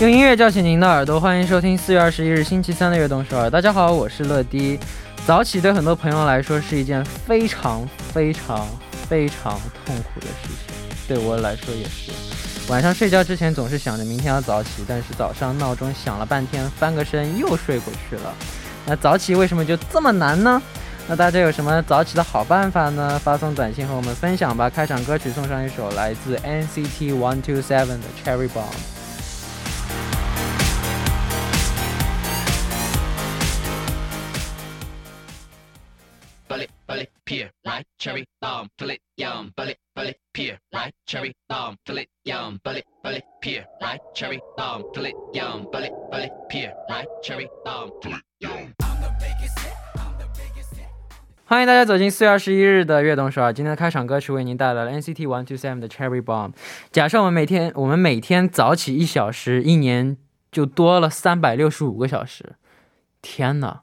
用音乐叫醒您的耳朵，欢迎收听四月二十一日星期三的悦动首尔。大家好，我是乐迪。早起对很多朋友来说是一件非常非常非常痛苦的事情，对我来说也是。晚上睡觉之前总是想着明天要早起，但是早上闹钟响了半天，翻个身又睡过去了。那早起为什么就这么难呢？那大家有什么早起的好办法呢？发送短信和我们分享吧。开场歌曲送上一首来自 NCT One Two Seven 的 Cherry Bomb。Pear, right cherry, bomb, fill it, yum, bullet, bullet, pear, right cherry, bomb, fill it, yum, bullet, bullet, pear, ripe cherry, bomb, fill it, yum, bullet, bullet, pear, ripe cherry, bomb, fill it, yum. 欢迎大家走进四月二十一日的悦动首尔。今天的开场歌曲为您带来了 NCT One Two Seven 的 Cherry Bomb。假设我们每天我们每天早起一小时，一年就多了三百六十五个小时。天哪！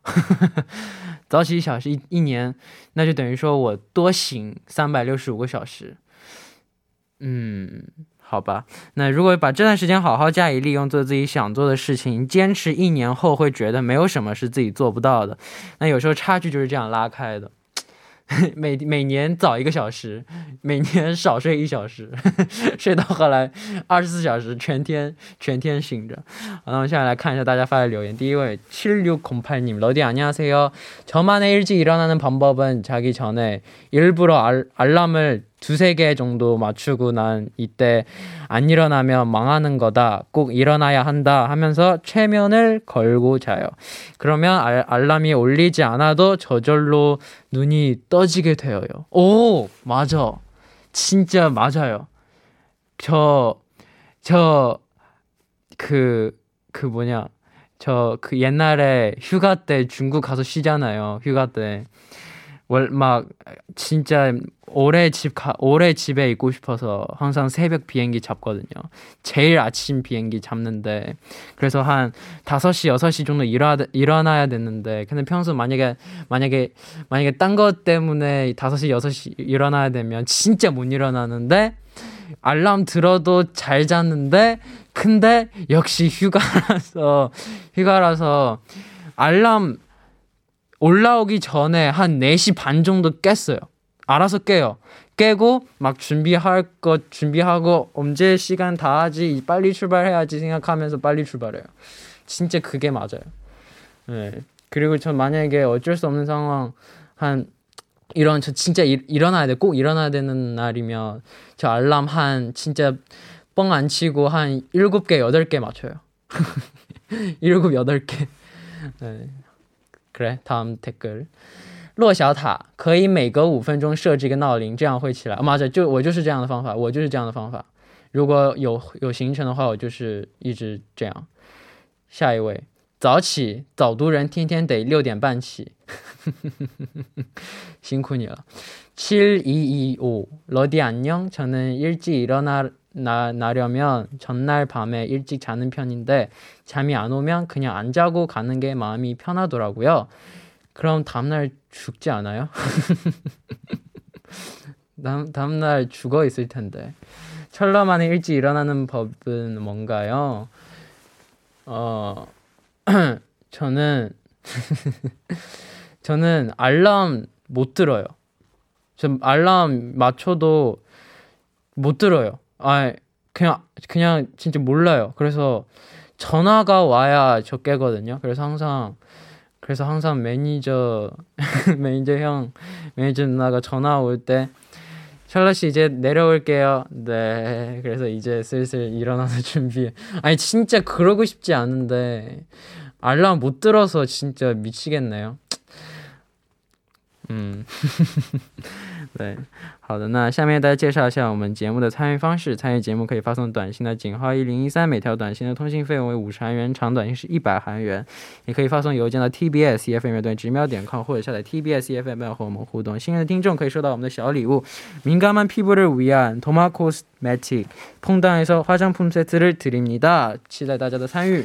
早起一小时一一年，那就等于说我多醒三百六十五个小时。嗯，好吧，那如果把这段时间好好加以利用，做自己想做的事情，坚持一年后会觉得没有什么是自己做不到的。那有时候差距就是这样拉开的。每每年早一个小时，每年少睡一小时，睡到后来二十四小时全天全天醒着。好，那我们现在来看一下大家发的留言。第一位七六空팔님러디안녕하세요저만의일찍일어나는방법은자기전에일부러알알람을 두세 개 정도 맞추고 난 이때 안 일어나면 망하는 거다. 꼭 일어나야 한다 하면서 최면을 걸고 자요. 그러면 알, 알람이 울리지 않아도 저절로 눈이 떠지게 되어요. 오, 맞아. 진짜 맞아요. 저, 저, 그, 그 뭐냐. 저 그 옛날에 휴가 때 중국 가서 쉬잖아요. 휴가 때. 막 진짜 오래 집 가, 오래 집에 있고 싶어서 항상 새벽 비행기 잡거든요. 제일 아침 비행기 잡는데 그래서 한 5시, 6시 정도 일어 일어나야 되는데 근데 평소 만약에 만약에 만약에 딴 것 때문에 5시, 6시 일어나야 되면 진짜 못 일어나는데 알람 들어도 잘 잤는데 근데 역시 휴가라서 휴가라서 알람 올라오기 전에 한 4시 반 정도 깼어요. 알아서 깨요. 깨고 막 준비할 것 준비하고 언제 시간 다 하지 빨리 출발해야지 생각하면서 빨리 출발해요. 진짜 그게 맞아요. 네. 그리고 전 만약에 어쩔 수 없는 상황 한 이런 저 진짜 일, 일어나야 돼. 꼭 일어나야 되는 날이면 저 알람 한 진짜 뻥 안 치고 한 7개, 8개 맞춰요. 7, 8개. 네. 그래 다음 댓글 落小塔可以每隔五分钟设置一个闹铃，这样会起来。 맞아, 就我就是这样的方法，我就是这样。下一位，早起早读人天天得六点半起，辛苦你了。 7225 러디 안녕. 저는 일찍 일어나 나려면 전날 밤에 일찍 자는 편인데 잠이 안 오면 그냥 안 자고 가는 게 마음이 편하더라고요. 그럼 다음날 죽지 않아요? 다음, 다음날 죽어 있을 텐데. 철러 만에 일찍 일어나는 법은 뭔가요? 어, 저는, 저는 알람 못 들어요. 전 알람 맞춰도 못 들어요. 아, 그냥, 그냥 진짜 몰라요. 그래서 전화가 와야 저 깨거든요. 그래서 항상 그래서 항상 매니저 매니저 형 매니저 누나가 전화 올 때 샬럿 씨 이제 내려올게요. 네. 그래서 이제 슬슬 일어나서 준비해. 아니 진짜 그러고 싶지 않은데 알람 못 들어서 진짜 미치겠네요. 음. 对，好的，那下面大家介绍一下我们节目的参与方式。参与节目可以发送短信的井号一零一三，每条短信的通信费用为五十韩元，长短信是一百韩元。也可以发送邮件到 tbs efm 乐队直瞄点 com，或者下载 tbs efm 和我们互动。新人的听众可以收到我们的小礼物。민감한피부를위한 토마코스메틱퐁당에서화장품세트를드립니 다。 期待大家的参与。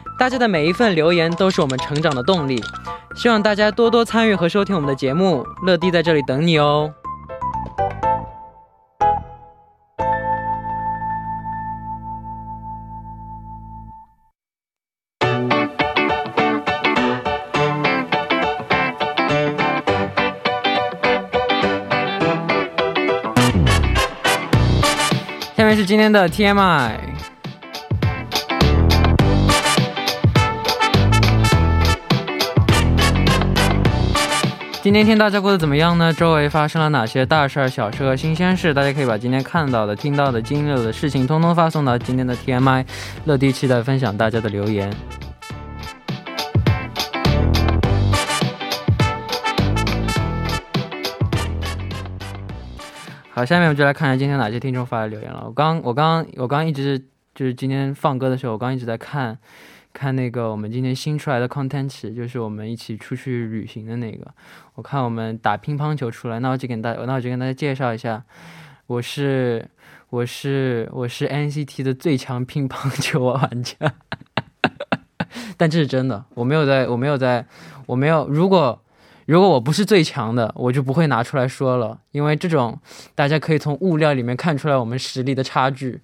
大家的每一份留言都是我们成长的动力，希望大家多多参与和收听我们的节目。乐迪在这里等你哦。下面是今天的 TMI。今天天大家过得怎么样呢？周围发生了哪些大事儿、小事和新鲜事？大家可以把今天看到的、听到的、经历的事情，通通发送到今天的 TMI。乐迪期待分享大家的留言。好，下面我们就来看一下今天哪些听众发来留言了。我刚，我刚，我刚一直就是今天放歌的时候，我刚一直在看，看那个我们今天新出来的 content，就是我们一起出去旅行的那个。我看我们打乒乓球出来，那我就给大，那我就跟大家介绍一下，我是，我是，我是 NCT 的最强乒乓球玩家。但这是真的，我没有在，我没有在，我没有，如果。如果我不是最强的，我就不会拿出来说了，因为这种大家可以从物料里面看出来我们实力的差距。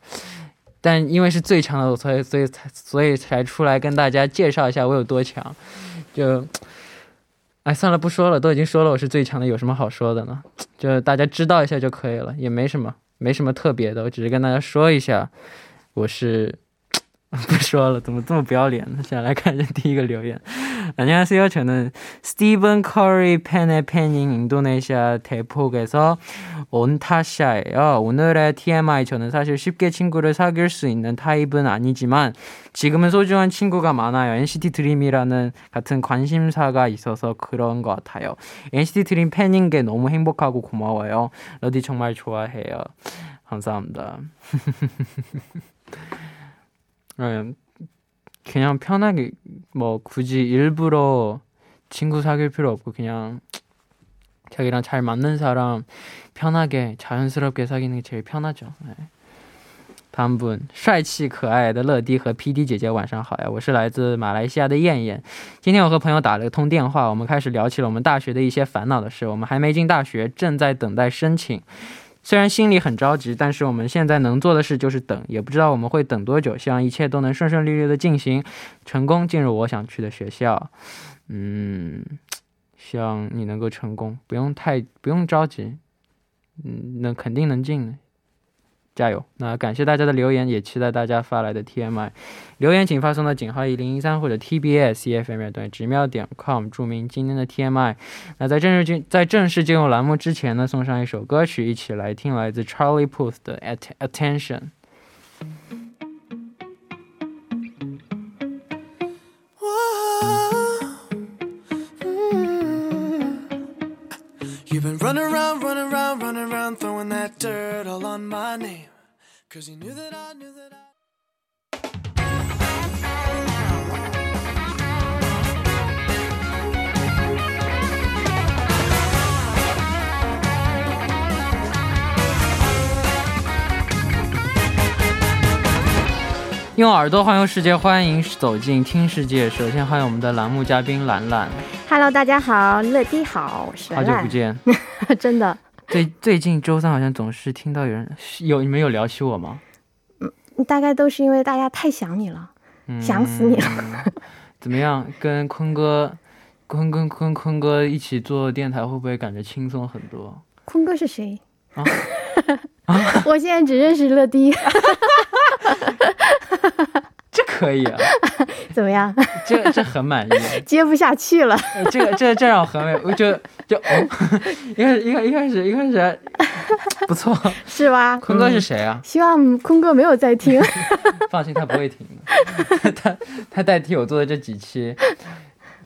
但因为是最强的，所以所以才所以才出来跟大家介绍一下我有多强。就，哎，算了，不说了，都已经说了我是最强的，有什么好说的呢？就大家知道一下就可以了，也没什么，没什么特别的，我只是跟大家说一下，我是。 不说了，怎么这么不要脸呢？先来看一下第一个留言。 안녕하세요. 저는 스티븐 커리 팬의 팬인 인도네시아 대폭에서 온타샤예요. 오늘의 TMI 저는 사실 쉽게 친구를 사귈 수 있는 타입은 아니지만 지금은 소중한 친구가 많아요. NCT 드림이라는 같은 관심사가 있어서 그런 것 같아요. NCT 드림 팬인 게 너무 행복하고 고마워요. 러디 정말 좋아해요. 감사합니다. 네, 그냥 편하게 뭐 굳이 일부러 친구 사귈 필요 없고 그냥 자기랑 잘 맞는 사람 편하게 자연스럽게 사귀는 게 제일 편하죠. 네. 다음 분, 帅气可爱的乐迪和 PD 姐姐晚上好呀，我是来自马来西亚的燕燕。今天我和朋友打了个通电话，我们开始聊起了我们大学的一些烦恼的事。我们还没进大学，正在等待申请。 虽然心里很着急，但是我们现在能做的事就是等，也不知道我们会等多久。希望一切都能顺顺利利的进行，成功进入我想去的学校。嗯，希望你能够成功，不用太不用着急，嗯，那肯定能进的。加油！那感谢大家的留言，也期待大家发来的 TMI 留言，请发送到井号一零一三或者 TBS EFM 短直瞄点 com，注明今天的 TMI。那在正式进在正式进入栏目之前呢，送上一首歌曲，一起来听来自 Charlie Puth 的 Attention。You've been running around, running around, running around, throwing that dirt all on my name. Cause you knew that I knew that I. Thank 用耳朵环游世界，欢迎走进听世界。首先欢迎我们的栏目嘉宾兰兰，Hello，大家好，乐迪好，我是好兰好，久不见。真的，最最近周三好像总是听到有人有你们有聊起我吗？嗯大概都是因为大家太想你了，想死你了。嗯 怎么样？跟坤哥、坤跟坤坤哥一起做电台，会不会感觉轻松很多？坤哥是谁？啊 我现在只认识乐迪，这 可以啊，怎么样？这这很满意。接不下去了。呃这个这这让我很美，我就就哦，一开始一开一开始一开始不错。是吧？坤哥是嗯谁啊？希望坤哥没有在听。放心，他不会听的。他他代替我做的这几期，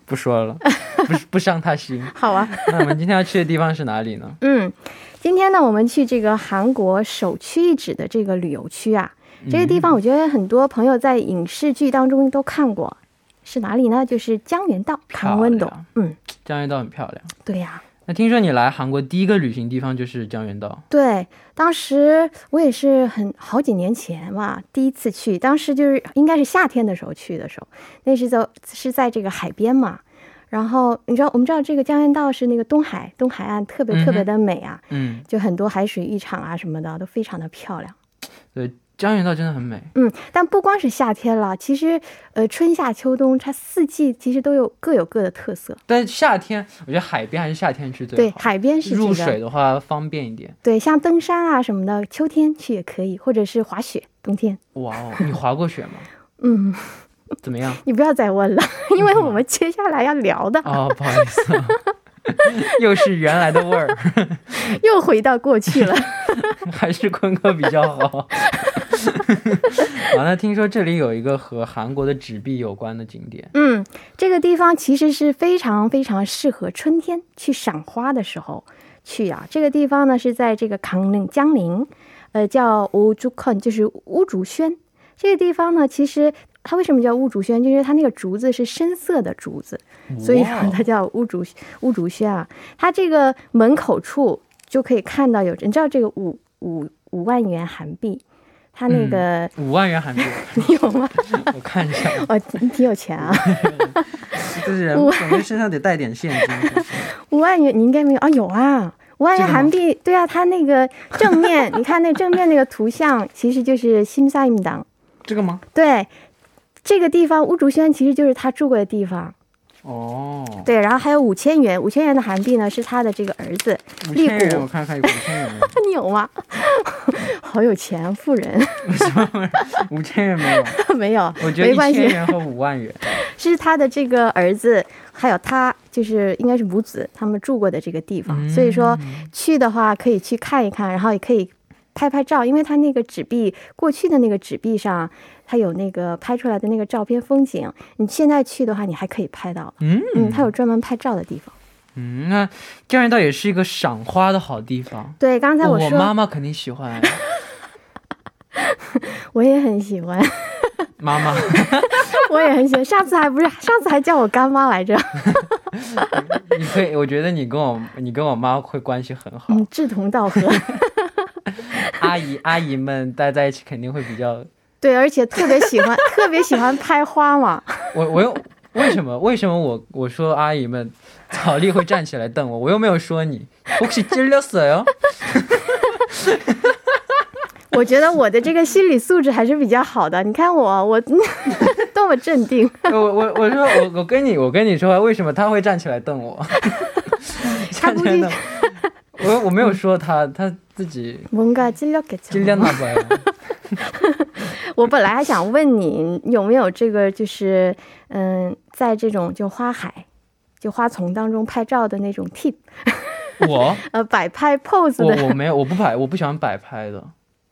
不说了，不不伤他心。好啊，那我们今天要去的地方是哪里呢？嗯，今天呢，我们去这个韩国首屈一指的这个旅游区啊，这个地方我觉得很多朋友在影视剧当中都看过。是哪里呢？就是江原道看温斗。嗯。江原道很漂亮。对呀。那听说你来韩国第一个旅行地方就是江原道。对当时我也是很好几年前嘛第一次去。当时就是应该是夏天的时候去的时候。那时候是在这个海边嘛。然后你知道我们知道这个江原道是那个东海东海岸特别特别的美啊。就很多海水浴场啊什么的都非常的漂亮。对江原道真的很美。嗯，但不光是夏天了，其实呃春夏秋冬它四季其实都有各有各的特色。但夏天，我觉得海边还是夏天去最对，海边是入水，的话方便一点。对，像登山啊什么的，秋天去也可以，或者是滑雪，冬天。哇哦，你滑过雪吗？嗯，怎么样？你不要再问了，因为我们接下来要聊的哦，不好意思、啊，又是原来的味儿，又回到过去了。还是坤哥比较好。完了，听说这里有一个和韩国的纸币有关的景点。嗯，这个地方其实是非常非常适合春天去赏花的时候去啊。这个地方呢是在这个康宁江陵，呃，叫乌竹坑，就是乌竹轩。这个地方呢，其实它为什么叫乌竹轩？就是它那个竹子是深色的竹子，所以它叫乌竹乌竹轩啊。它这个门口处就可以看到有，你知道这个五五五万元韩币，它那个、五万元韩币，你 有吗？我看一下，哦，你挺有钱啊。这 人我感觉身上得带点现金。五万元你应该没有啊？有啊，五万元韩币，对啊，他那个正面，你看那正面那个图像，其实就是新萨임 당。 这个吗？对，这个地方乌竹轩其实就是他住过的地方。哦，对，然后还有五千元，五千元的韩币呢是他的这个儿子。五利谷千元，我看看有五千元？你有吗？好有钱，富人 五千元没有？没有，我觉得一没关系，千元和五万元。是他的这个儿子，还有他就是应该是母子他们住过的这个地方。嗯所以说去的话可以去看一看，然后也可以拍拍照，因为他那个纸币过去的那个纸币上，它有那个拍出来的那个照片风景。你现在去的话，你还可以拍到。嗯嗯，它有专门拍照的地方。嗯，那江原道也是一个赏花的好地方。对，刚才哦我说、妈妈肯定喜欢。我也很喜欢，妈妈，我也很喜欢。上次还不是，上次还叫我干妈来着。你可以，我觉得你跟我，你跟我妈会关系很好。嗯，志同道合。阿姨阿姨们待在一起肯定会比较。对，而且特别喜欢，特别喜欢拍花嘛。我我又为什么为什么我我说阿姨们，草丽会站起来瞪我，我又没有说你，혹시찔렸어요？我觉得我的这个心理素质还是比较好的。你看我，我多么镇定。我我我说我我跟你我跟你说，为什么他会站起来瞪我？他估计站起来瞪我，我我没有说他，他自己 뭔가찔렸겠죠。 찔렸나 봐요。 我本来还想问你有没有这个，就是嗯，在这种就花海、就花丛当中拍照的那种 tip，我呃，摆拍 pose 的，我我没有，我不摆，我不喜欢摆拍的。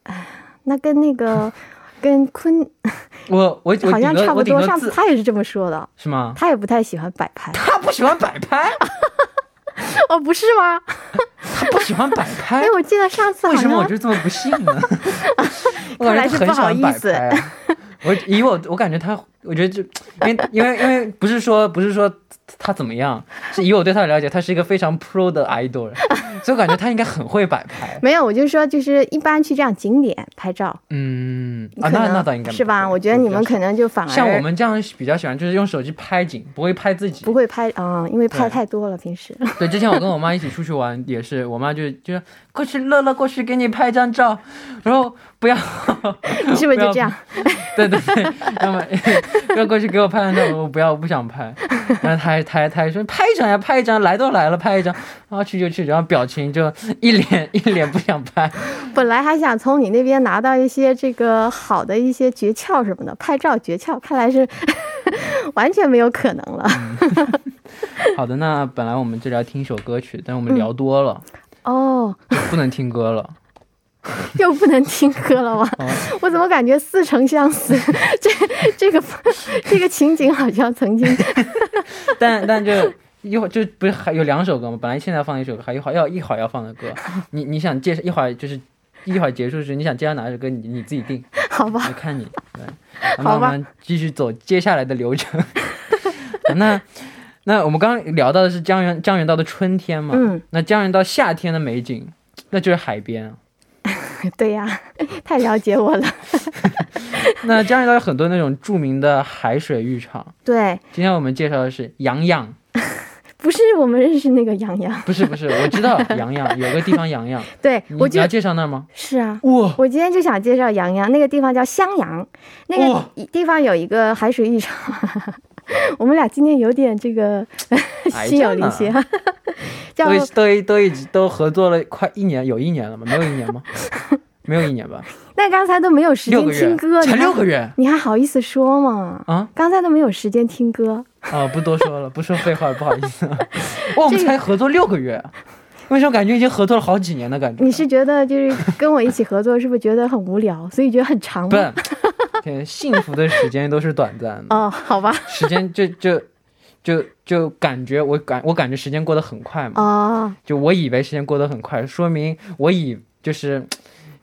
那跟那个 跟坤我我我好像差不多。上次他也是这么说的，是吗？他也不太喜欢摆拍。他不喜欢摆拍，哦，不是吗？他不喜欢摆拍哎，。我记得上次为什么我就这么不信呢？我 看来感觉他很是不好喜欢摆意思拍啊。我以我我感觉他，我觉得就因为因为因为不是说不是说他怎么样，是以我对他的了解，他是一个非常 pro 的 idol，所以我感觉他应该很会摆拍。没有，我就说就是一般去这样景点拍照，嗯啊，那那倒应该是吧？我觉得你们可能就反而像我们这样比较喜欢，就是用手机拍景，不会拍自己不。会拍啊、因为拍太多了，平时。对，之前我跟我妈一起出去玩，也是，我妈就就说过去乐乐过去给你拍张照，然后不要，你 是不是就这样？对对对，要么 要过去给我拍张照，我不要，我不想拍。然后他还他还他还说拍一张呀，拍一张，来都来了，拍一张，然后去就去，然后表情就一脸一脸不想拍。本来还想从你那边拿到一些这个好的一些诀窍什么的，拍照诀窍，看来是完全没有可能了。好的，那本来我们这里要听一首歌曲，但我嗯们聊多了，哦，不能听歌了。又不能听歌了吗？哦我怎么感觉似曾相识？这这个这个情景好像曾经 但但就一会儿就不是还有两首歌吗？本来现在放一首歌，还一会儿要一会儿要放的歌，你你想介绍一会儿就是一会儿结束时，你想介绍哪首歌，你你自己定。好吧，我看你。对，那好吧我们继续走接下来的流程。那那我们刚刚聊到的是江原江原道的春天嘛，嗯，那江原道夏天的美景，那就是海边啊。对呀，太了解我了。那江原道有很多那种著名的海水浴场，对，今天我们介绍的是洋洋，不是我们认识那个洋洋，不是不是，我知道洋洋有个地方洋洋，对你你要介绍那儿吗？是啊。哇，我今天就想介绍洋洋那个地方叫襄阳，那个地方有一个海水浴场。我们俩今天有点这个 心有灵犀，叫都已都已都已都合作了快一年，有一年了吗？没有一年吗？没有一年吧？那刚才都没有时间听歌，，才六个月你还好意思说吗？啊！刚才都没有时间听歌，啊，不多说了，不说废话，不好意思。哇，我们才合作六个月，为什么感觉已经合作了好几年的感觉？你是觉得就是跟我一起合作，是不是觉得很无聊，所以觉得很长不 吗？是？对幸福的时间都是短暂的，哦，好吧，时间就就就就感觉我感我感觉时间过得很快嘛，哦，就我以为时间过得很快，说明我以就是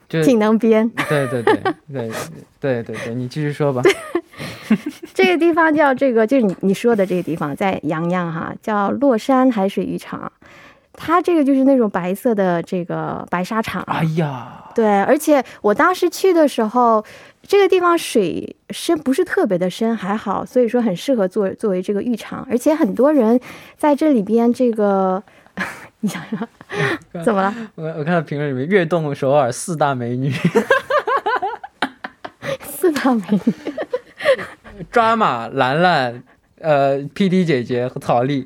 就挺能编。对对对对对对对，你继续说吧。这个地方叫这个，就是你你说的这个地方，在洋洋哈，叫洛山海水浴场。它这个就是那种白色的这个白沙场，哎呀，对，而且我当时去的时候，这个地方水深不是特别的深，还好，所以说很适合作作为这个浴场，而且很多人在这里边这个，你想想，怎么了？我我看到评论里面，悦动首尔四大美女，四大美女，抓马、兰兰、呃，PD 姐姐和曹丽。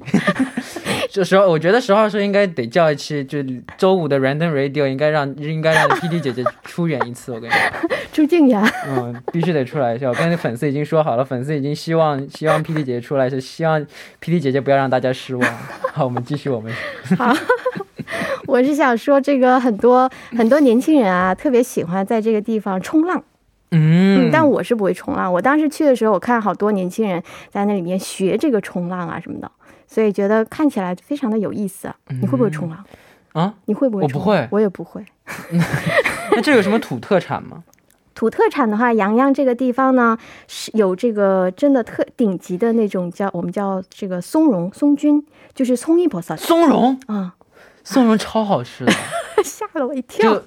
这时候，我觉得十号说应该得叫一期，就周五的 Random Radio 应该让应该让 PD 姐姐出演一次。我跟你说，朱静雅，嗯，必须得出来一下。我跟粉丝已经说好了，粉丝已经希望 希望 PD 姐姐出来，是希望 PD 姐姐不要让大家失望。好，我们继续我们好，我是想说，这个很多很多年轻人啊，特别喜欢在这个地方冲浪。嗯嗯，但我是不会冲浪。我当时去的时候，我看好多年轻人在那里面学这个冲浪啊什么的，所以觉得看起来非常的有意思。你会不会冲浪？啊，你会不会？我不会我也不会。那这有什么土特产吗？土特产的话，洋洋这个地方呢是有这个真的特顶级的那种叫我们叫这个松茸松菌，就是葱一婆萨松茸，啊，松茸超好吃的，吓了我一跳就。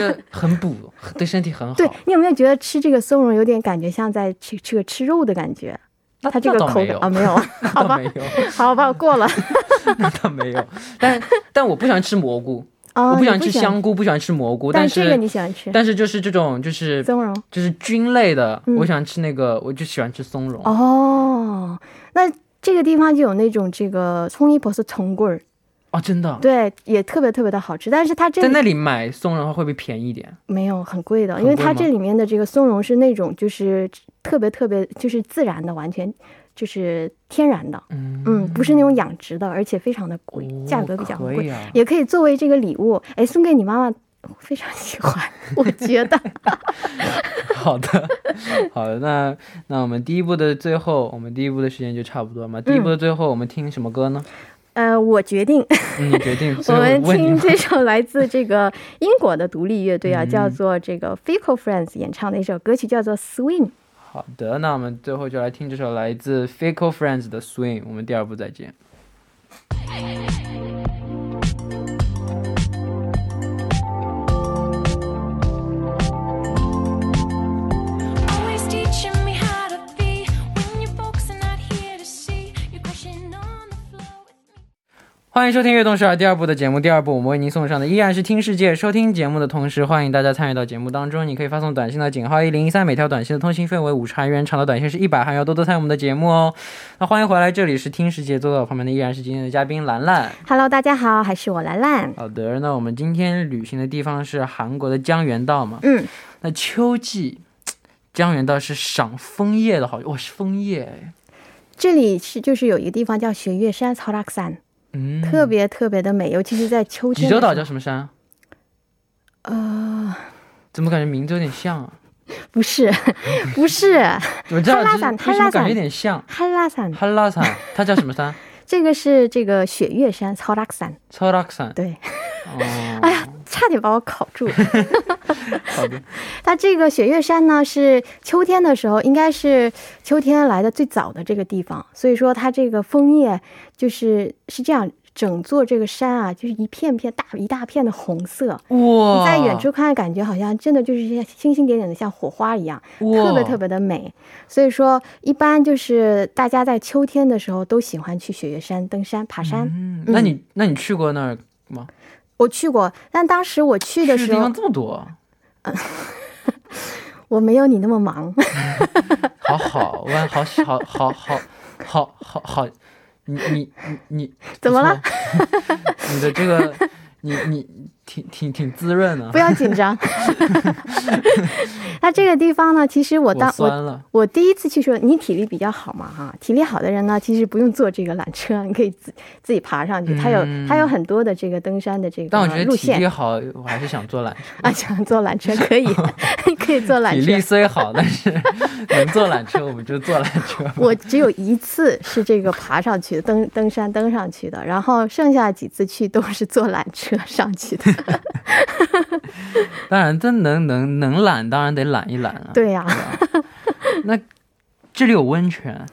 就很补，对身体很好。对你有没有觉得吃这个松茸有点感觉像在吃这个吃肉的感觉？那它这个口感啊，没有，好吧倒没，有，好吧，过了。那倒没有。但但我不喜欢吃蘑菇，啊，我不喜欢吃香菇，不喜欢吃蘑菇，但是这个是你喜欢吃但是就是这种就是松茸就是菌类的，嗯我喜欢吃那个，我就喜欢吃松茸。哦。那这个地方就有那种这个葱一婆是葱棍儿，哦，真的。对，也特别特别的好吃。但是它这里在那里买松茸的话会不会便宜一点？没有很贵的，很因为它这里面的这个松茸是那种就是特别特别就是自然的，完全就是天然的，嗯嗯，不是那种养殖的，而且非常的贵，价格比较贵，可啊。也可以作为这个礼物，哎，送给你妈妈。非常喜欢，我觉得 好的，好的，那那我们第一步的最后，我们第一步的时间就差不多嘛。第一步的最后，我们听什么歌呢？呃，我决定嗯，你决定。我们听这首来自这个英国的独立乐队啊，嗯叫做这个 Fickle Friends 演唱的一首歌曲，叫做 Swing。好的，那我们最后就来听这首来自 Fickle Friends 的 Swing。我们第二部再见。欢迎收听《悦动十二》第二部的节目。第二部我们为您送上的依然是听世界。收听节目的同时，欢迎大家参与到节目当中。你可以发送短信到井号一零一三，每条短信的通信费为五十韩元，长的短信是一百韩元。多多参与我们的节目哦。那欢迎回来，这里是听世界，坐在我旁边的依然是今天的嘉宾兰兰。Hello，大家好，还是我兰兰。好的，那我们今天旅行的地方是韩国的江原道嘛？嗯，那秋季江原道是赏枫叶的好，哇，是枫叶哎，这里是就是有一个地方叫雪月山草拉克山，嗯，特别特别的美，尤其是在秋天。济州岛叫什么山？呃，怎么感觉名字有点像啊？不是，不是我知道，汉拉只是为什么感觉有点像？哈拉山，哈拉山，它叫什么山？这个是这个雪月山超拉克山。超拉山。对，哦，哎呀，差差点把我考住了。好的，它这个雪月山呢，是秋天的时候，应该是秋天来的最早的这个地方，所以说它这个枫叶就是是这样，整座这个山啊，就是一片片大一大片的红色。哇，你在远处看，感觉好像真的就是像星星点点的，像火花一样，特别特别的美。所以说，一般就是大家在秋天的时候都喜欢去雪月山登山、爬山。嗯，那你那你去过那儿吗？我去过，但当时我去的时候去地方，这么多，我没有你那么忙。好好，我好好好好好好好，你你你你怎么了？你的这个，你你挺挺挺滋润啊 不，要紧张。那这个地方呢，其实我我当我。我第一次去说，你体力比较好嘛哈，体力好的人呢，其实不用坐这个缆车，你可以自自己爬上去。它有嗯它有很多的这个登山的这个但我觉得体力好，我还是想坐缆车。啊，想坐缆车可以，可以坐缆车体力。虽好，但是能坐缆车我们就坐缆车。我只有一次是这个爬上去，登登山登上去的，然后剩下几次去都是坐缆车上去的。当然，这能能能懒，当然得懒一懒啊。对呀、那这里有温泉，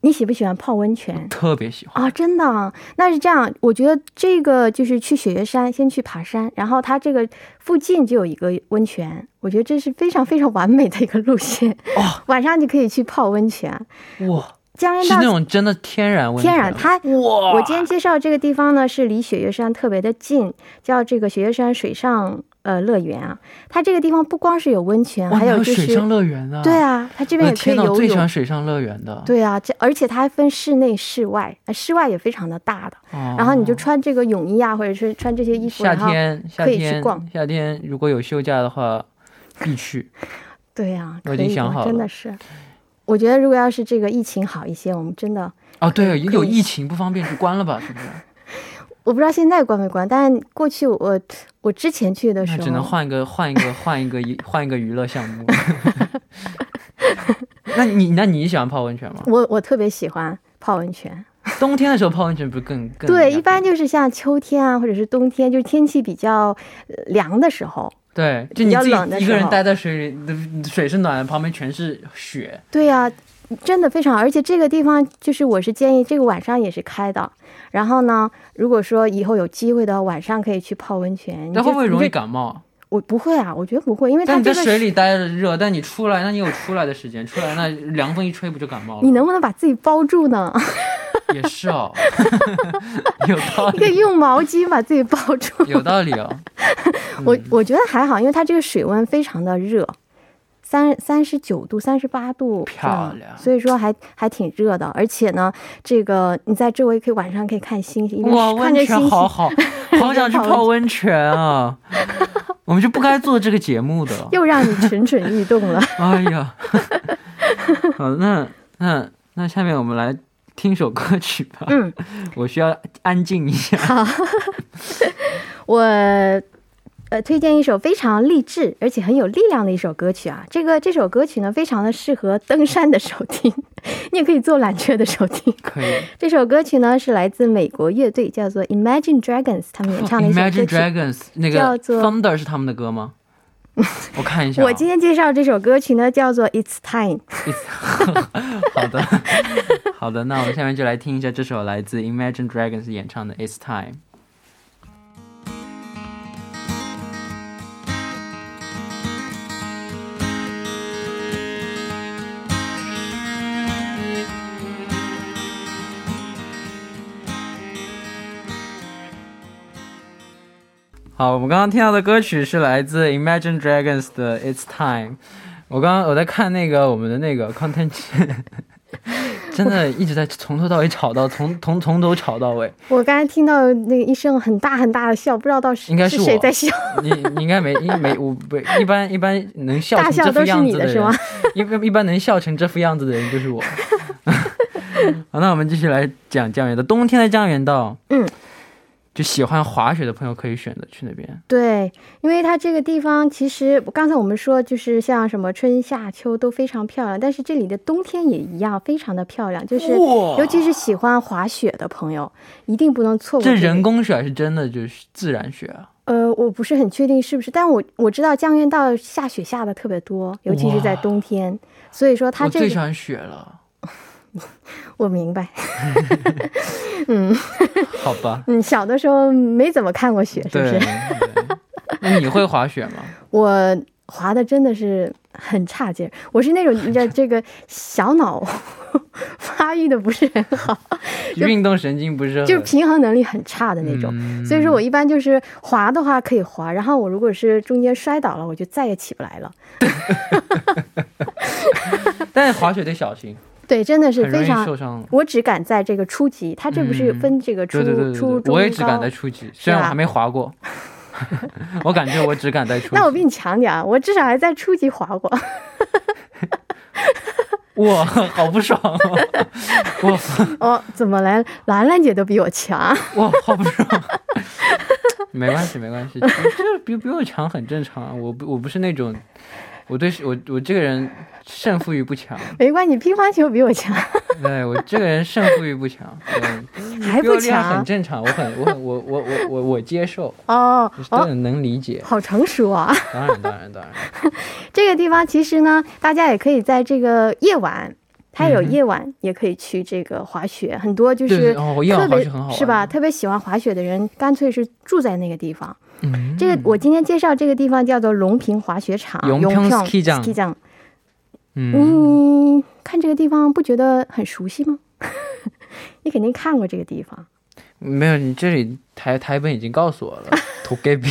你喜不喜欢泡温泉？特别喜欢。啊、真的啊，那是这样。我觉得这个就是去雪岳山，先去爬山，然后它这个附近就有一个温泉，我觉得这是非常非常完美的一个路线。哦，晚上就可以去泡温泉。哇，江阴道是那种真的天然温泉。天然，它哇，我今天介绍这个地方呢，是离雪岳山特别的近，叫这个雪岳山水上呃乐园啊。它这个地方不光是有温泉，还有就是水上乐园啊。对，啊，它这边也可以游最喜欢泳。水上乐园的。对啊，这而且它还分室内、室外，呃室外也非常的大的。哦，然后你就穿这个泳衣啊，或者是穿这些衣服，夏然后天夏可以去天逛夏天如果有休假的话，必去。对呀、我可以的已经想好了真的是。我觉得如果要是这个疫情好一些，我们真的哦，对，有疫情不方便就关了吧，是不是？我不知道现在关没关，但过去我我之前去的时候，只能换一个换一个换一个一换一个娱乐项目。那你那你喜欢泡温泉吗？我我特别喜欢泡温泉。冬天的时候泡温泉不是更更对，一般就是像秋天啊，或者是冬天，就是天气比较呃凉的时候。对，就你自冷的一个人待在水里，水是暖的，旁边全是雪。对呀、真的非常，而且这个地方就是我是建议这个晚上也是开的。然后呢，如果说以后有机会的话，晚上可以去泡温泉。那会不会容易感冒？我不会啊，我觉得不会，因为它在水里待着热，但你出来，那你有出来的时间，出来那凉风一吹不就感冒了？你能不能把自己包住呢？也是哦，有道你可以，用毛巾把自己包住。有道理哦。我我觉得还好，因为它这个水温非常的热，三三十九度、三十八度，漂亮所以说还还挺热的。而且呢，这个你在周围可以晚上可以看星星，哇，看温泉着星星，好好，好想去泡温泉啊！我们就不该做这个节目的。又让你蠢蠢欲动了。哎呀，好，那那那下面我们来听首歌曲吧。嗯，我需要安静一下。我呃推荐一首非常励志而且很有力量的一首歌曲啊。这个这首歌曲呢，非常的适合登山的时候听，你也可以坐缆车的时候听。可以这首歌曲呢是来自美国乐队叫做 Imagine Dragons 他们演唱的一首歌曲。Imagine Dragons 那个叫做 Thunder 是他们的歌吗？我看一下啊、我今天介绍这首歌曲呢，叫做《It's Time》。好的，好的，那我们下面就来听一下这首来自 Imagine Dragons 演唱的《It's Time》。好，我们刚刚听到的歌曲是来自 Imagine Dragons 的《It's Time》。我刚刚我在看那个我们的那个 content，真的一直在从头到尾吵到从从从头吵到尾。我刚才听到那个一声很大很大的笑，不知道到是应该是谁在笑。你你应该没应没我不一般一般能笑大成这副笑都是样子人你的是吗，一般一般能笑成这副样子的人就是我。好，那我们继续来讲江原道。冬天的江原道，嗯，就喜欢滑雪的朋友可以选择去那边。对，因为它这个地方其实刚才我们说，就是像什么春夏秋都非常漂亮，但是这里的冬天也一样，非常的漂亮。就是尤其是喜欢滑雪的朋友，一定不能错过、这人。工雪还是真的就是自然雪啊？呃，我不是很确定是不是，但我我知道江原道下雪下的特别多，尤其是在冬天，所以说它这个我最喜欢雪了。我明白。嗯好吧，嗯，小的时候没怎么看过雪，是不。是？那你会滑雪吗？我滑的真的是很差劲儿，我是那种你知道这个小脑发育的不是很好，运动神经不是很就是平衡能力很差的那种。嗯所以说我一般就是滑的话可以滑，然后我如果是中间摔倒了，我就再也起不来了。但是滑雪得小心，对，真的是非常受伤。我只敢在这个初级，他这不是嗯分这个初、初中我也只敢在初级，虽然我还没滑过，我感觉我只敢在初级。那我比你强点啊，我至少还在初级滑过。哇，好不爽啊！哇哦，怎么来？兰兰姐都比我强。哇，好不爽。没关系，没关系，就是比比我强很正常啊。我不我不是那种，我对我我这个人胜负欲不强，没关系，乒乓球比我强，对我这个人胜负欲不强，对还不比我厉害很正常，我很我很我我我我我接受，哦都哦，能理解。好成熟啊！当然当然当然，这个地方其实呢，大家也可以在这个夜晚，它有夜晚也可以去这个滑雪，很多就是哦夜晚特别是吧？特别喜欢滑雪的人，干脆是住在那个地方。这个我今天介绍这个地方叫做龙平滑雪场，龙平 ski 嗯，你、看这个地方不觉得很熟悉吗？你肯定看过这个地方。没有，你这里台台本已经告诉我了，土盖比。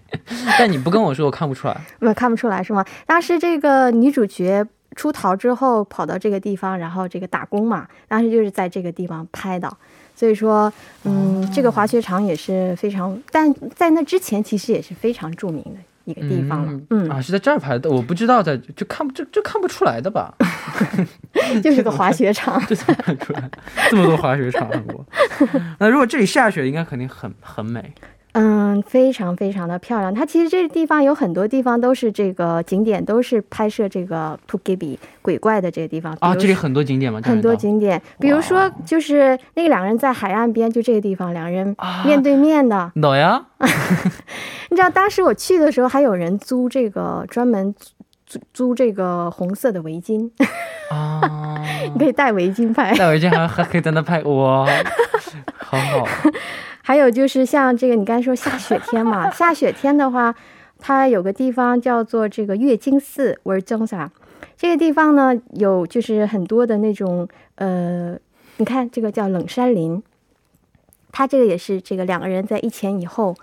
但你不跟我说，我看不出来。我看不出来是吗？当时这个女主角。出逃之后跑到这个地方，然后这个打工嘛，当时就是在这个地方拍的。所以说，嗯，这个滑雪场也是非常，但在那之前其实也是非常著名的一个地方了。嗯，啊，是在这儿拍的，我不知道在就看不这这看不出来的吧？就是个滑雪场。这怎么看出来？这么多滑雪场韩国。那如果这里下雪，应该肯定很很美。嗯，非常非常的漂亮。它其实这个地方有很多地方都是这个景点，都是拍摄这个 t o g i b i 鬼怪的这个地方。啊，这里很多景点吗？很多景景点，比如说就是那个两人在海岸边，就这个地方，两个人面对面的。你知道当时我去的时候，还有人租这个专门租租这个红色的围巾，啊，你 可以戴围巾拍。戴围巾还还可以在那拍，哇，好好。还有就是像这个，你刚才说下雪天嘛，下雪天的话，它有个地方叫做这个月经寺，我是正萨。这个地方呢，有就是很多的那种呃，你看这个叫冷杉林，它这个也是这个两个人在一前一后，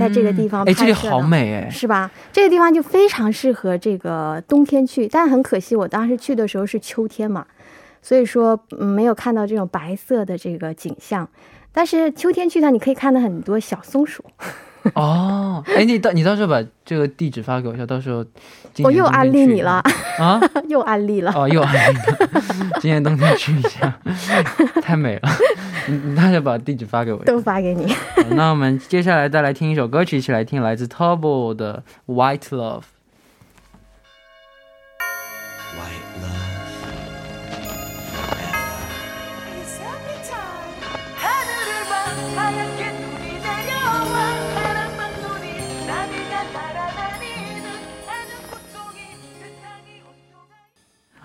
在这个地方哎，这里好美哎。是吧？这个地方就非常适合这个冬天去，但很可惜，我当时去的时候是秋天嘛，所以说、嗯、没有看到这种白色的这个景象。但是秋天去它，你可以看到很多小松鼠。哦，哎，你到你到时候把这个地址发给我一下，到时候今我又安利你了，啊！又安利了。哦，又安利了，今年冬天去一下，太美了。你你到时候把地址发给我一下。都发给你。那我们接下来再来听一首歌曲，一起来听来自 Turbo 的《White Love》。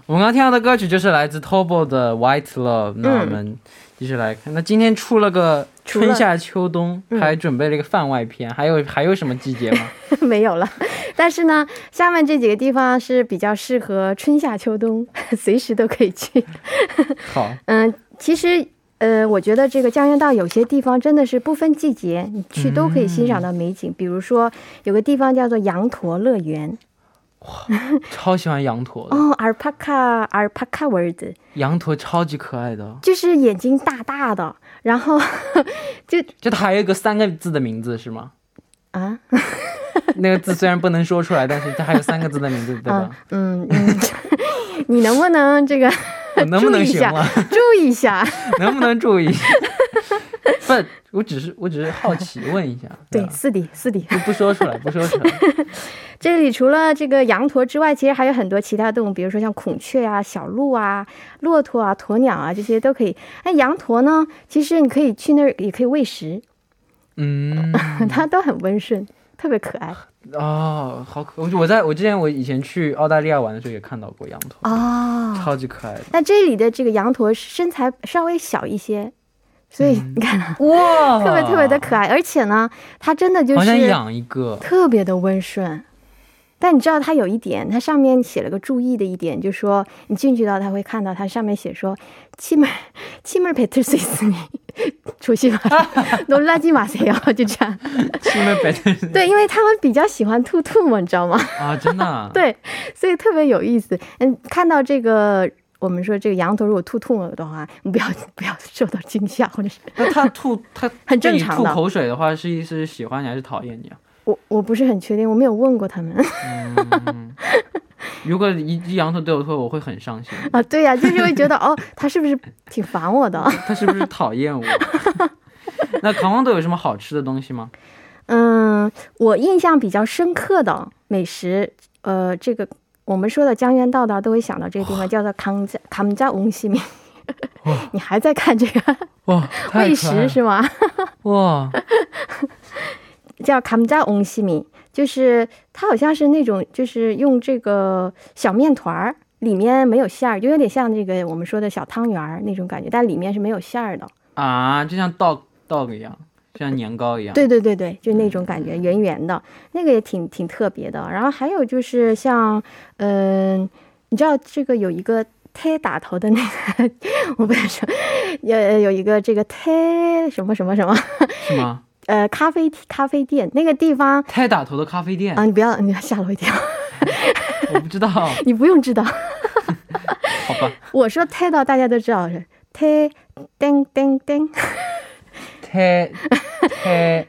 我们刚刚听到的歌曲就是来自 Turbo 的《White Love》。那我们继续来看，那今天出了个春夏秋冬，嗯还准备了一个番外篇，还有还有什么季节吗？没有了。但是呢，下面这几个地方是比较适合春夏秋冬，随时都可以去。好，嗯，其实呃，我觉得这个江原道有些地方真的是不分季节，你去都可以欣赏到美景。比如说有个地方叫做羊驼乐园 超喜欢羊驼的，哦，alpaca alpaca world，羊驼超级可爱的。就是眼睛大大的，然后 就就它还有一个三个字的名字是吗？啊那个字虽然不能说出来，但是它还有三个字的名字，对吧 啊？嗯嗯，你能不能这个能不能行了？注意一下？能不能注意？不，我只是我只是好奇问一下，对，吧四弟四弟。就不说出来，不说出来。这里除了这个羊驼之外，其实还有很多其他动物，比如说像孔雀啊、小鹿啊、骆驼啊、鸵鸟啊，这些都可以。那羊驼呢，其实你可以去那儿，也可以喂食。嗯，它都很温顺，特别可爱哦，好可，我我在我之前我以前去澳大利亚玩的时候也看到过羊驼，哦。超级可爱的。那这里的这个羊驼身材稍微小一些，所以你看，哇，特别特别的可爱，而且呢，它真的就好像是养一个，特别的温顺。但你知道它有一点，它上面写了个注意的一点，就是说你进去到，它会看到它上面写说침을침을뱉을수있으니 조심하라 놀라지마세요，就这样。因为白天对，因为他们比较喜欢吐吐沫，你知道吗？啊，真的啊，对，所以特别有意思。嗯，看到这个， 我们说这个羊头如果吐吐沫的话，你不要不要受到惊吓，或者是那它吐它 很正常的。吐口水的话，是意思是喜欢你还是讨厌你啊？我我不是很确定，我没有问过他们。嗯、如果一只羊头对我吐，我会很伤心 啊！对呀、就是会觉得哦，它是不是挺烦我的？它是不是讨厌我？那唐王都有什么好吃的东西吗？嗯，我印象比较深刻的美食，呃，这个我们说的江原道道都会想到这个地方，叫做康家康家翁西米。你还在看这个哇，太 喂食是吗？哇，叫康家翁西米，就是它好像是那种，就是用这个小面团儿，里面没有馅儿，就有点像这个我们说的小汤圆儿那种感觉，但里面是没有馅儿的。啊，就像 dog dog 一样，像年糕一样。对对对对，就那种感觉，圆圆的，那个也挺挺特别的。然后还有就是像，嗯、你知道这个有一个胎打头的那个，我不能说，有有一个这个胎什么什么什么，是吗？呃，咖啡咖啡店那个地方太打头的咖啡店，啊，你不要，你要吓了我一跳，我不知道，你不用知道，好吧。我说胎到大家都知道是胎叮叮叮，太太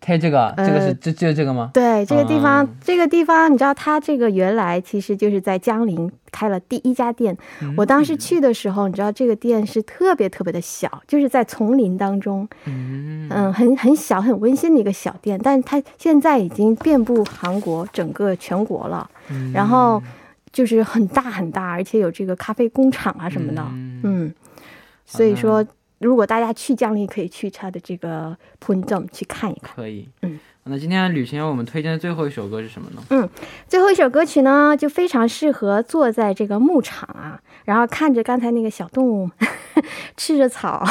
太这个啊，这个是呃这就这个吗？对，这个地方，啊这个地方，你知道，它这个原来其实就是在江陵开了第一家店。我当时去的时候，你知道，这个店是特别特别的小，就是在丛林当中，嗯，嗯，很很小、很温馨的一个小店。但是它现在已经遍布韩国整个全国了，嗯然后就是很大很大，而且有这个咖啡工厂啊什么的，嗯嗯，所以说。如果大家去江陵，可以去他的这个 p u n j o m 去看一看。可以。嗯，那今天的旅行我们推荐的最后一首歌是什么呢？嗯最后一首歌曲呢，就非常适合坐在这个牧场啊，然后看着刚才那个小动物吃着草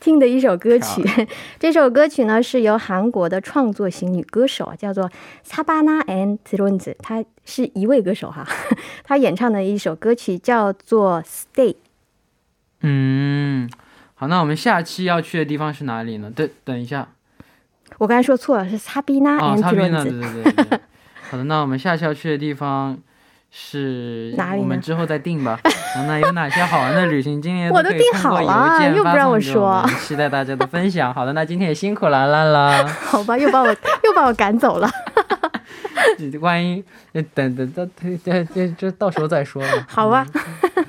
听的一首歌曲。这首歌曲呢是由韩国的创作型女歌手啊，叫做 Sabana and t r o n z 她是一位歌手哈，她演唱的一首歌曲叫做 Stay。嗯，好，那我们下期要去的地方是哪里呢？等等一下，我刚才说错了，是擦 t r o 边呢？对对对对。好的，那我们下期要去的地方是哪里我们之后再定吧。那有哪些好玩的旅行经验？我都定好了又不让我说期待大家的分享。好的，那今天也辛苦兰兰了。好吧，又把我又把我赶走了。万一等等到这这这这到时候再说吧。好吧，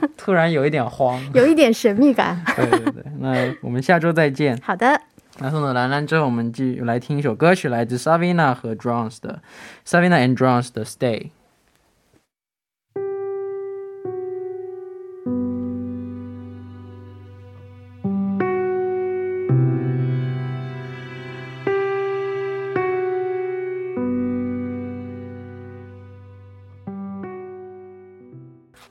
突然有一点慌。有一点神秘感。对对对，那我们下周再见。好的。那送走兰兰之后，我们继续来听一首歌曲，来自 Savina 和 Drones 的 Savina and Drones 的 Stay。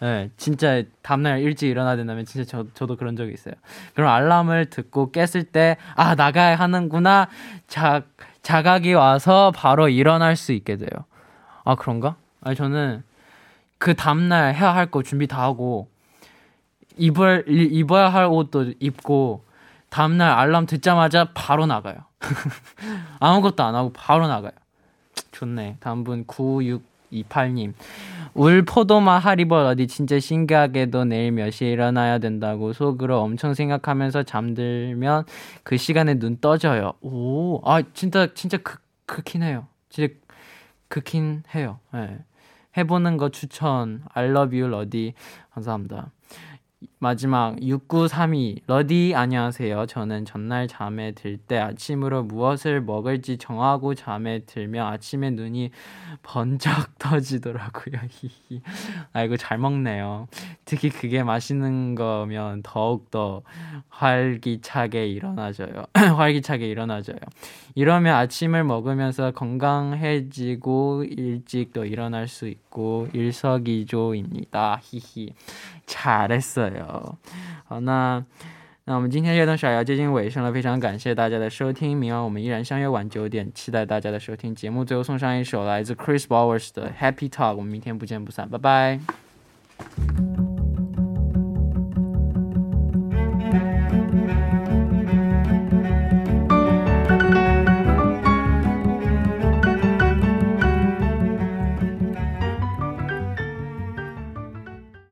네, 진짜 다음날 일찍 일어나야 된다면 진짜 저, 저도 그런 적이 있어요. 그럼 알람을 듣고 깼을 때, 아, 나가야 하는구나. 자, 자각이 와서 바로 일어날 수 있게 돼요. 아, 그런가? 아니, 저는 그 다음날 해야 할 거 준비 다 하고, 입을, 이- 입어야 할 옷도 입고, 다음날 알람 듣자마자 바로 나가요. 아무것도 안 하고 바로 나가요. 좋네. 다음 분 9628님. 울 포도마 하리벌 어디 진짜 신기하게도 내일 몇 시에 일어나야 된다고 속으로 엄청 생각하면서 잠들면 그 시간에 눈 떠져요. 오, 아 진짜 진짜 그 그긴 해요. 진짜 그긴 해요. 예. 해보는 거 추천. You, 러디. 감사합니다. 마지막 6932 러디 안녕하세요. 저는 전날 잠에 들 때 아침으로 무엇을 먹을지 정하고 잠에 들면 아침에 눈이 번쩍 떠지더라고요. 아이고 잘 먹네요. 특히 그게 맛있는 거면 더욱 더 활기차게 일어나져요. 활기차게 일어나져요. 이러면 아침을 먹으면서 건강해지고 일찍 또 일어날 수 있고 일석이조입니다. 히히. 잘했어요。 好，那那我们今天悦动小姚接近尾声了，非常感谢大家的收听，明晚我们依然相约晚九点，期待大家的收听。节目最后送上一首来自 Chris Bowers 的 Happy Talk，我们明天不见不散，拜拜。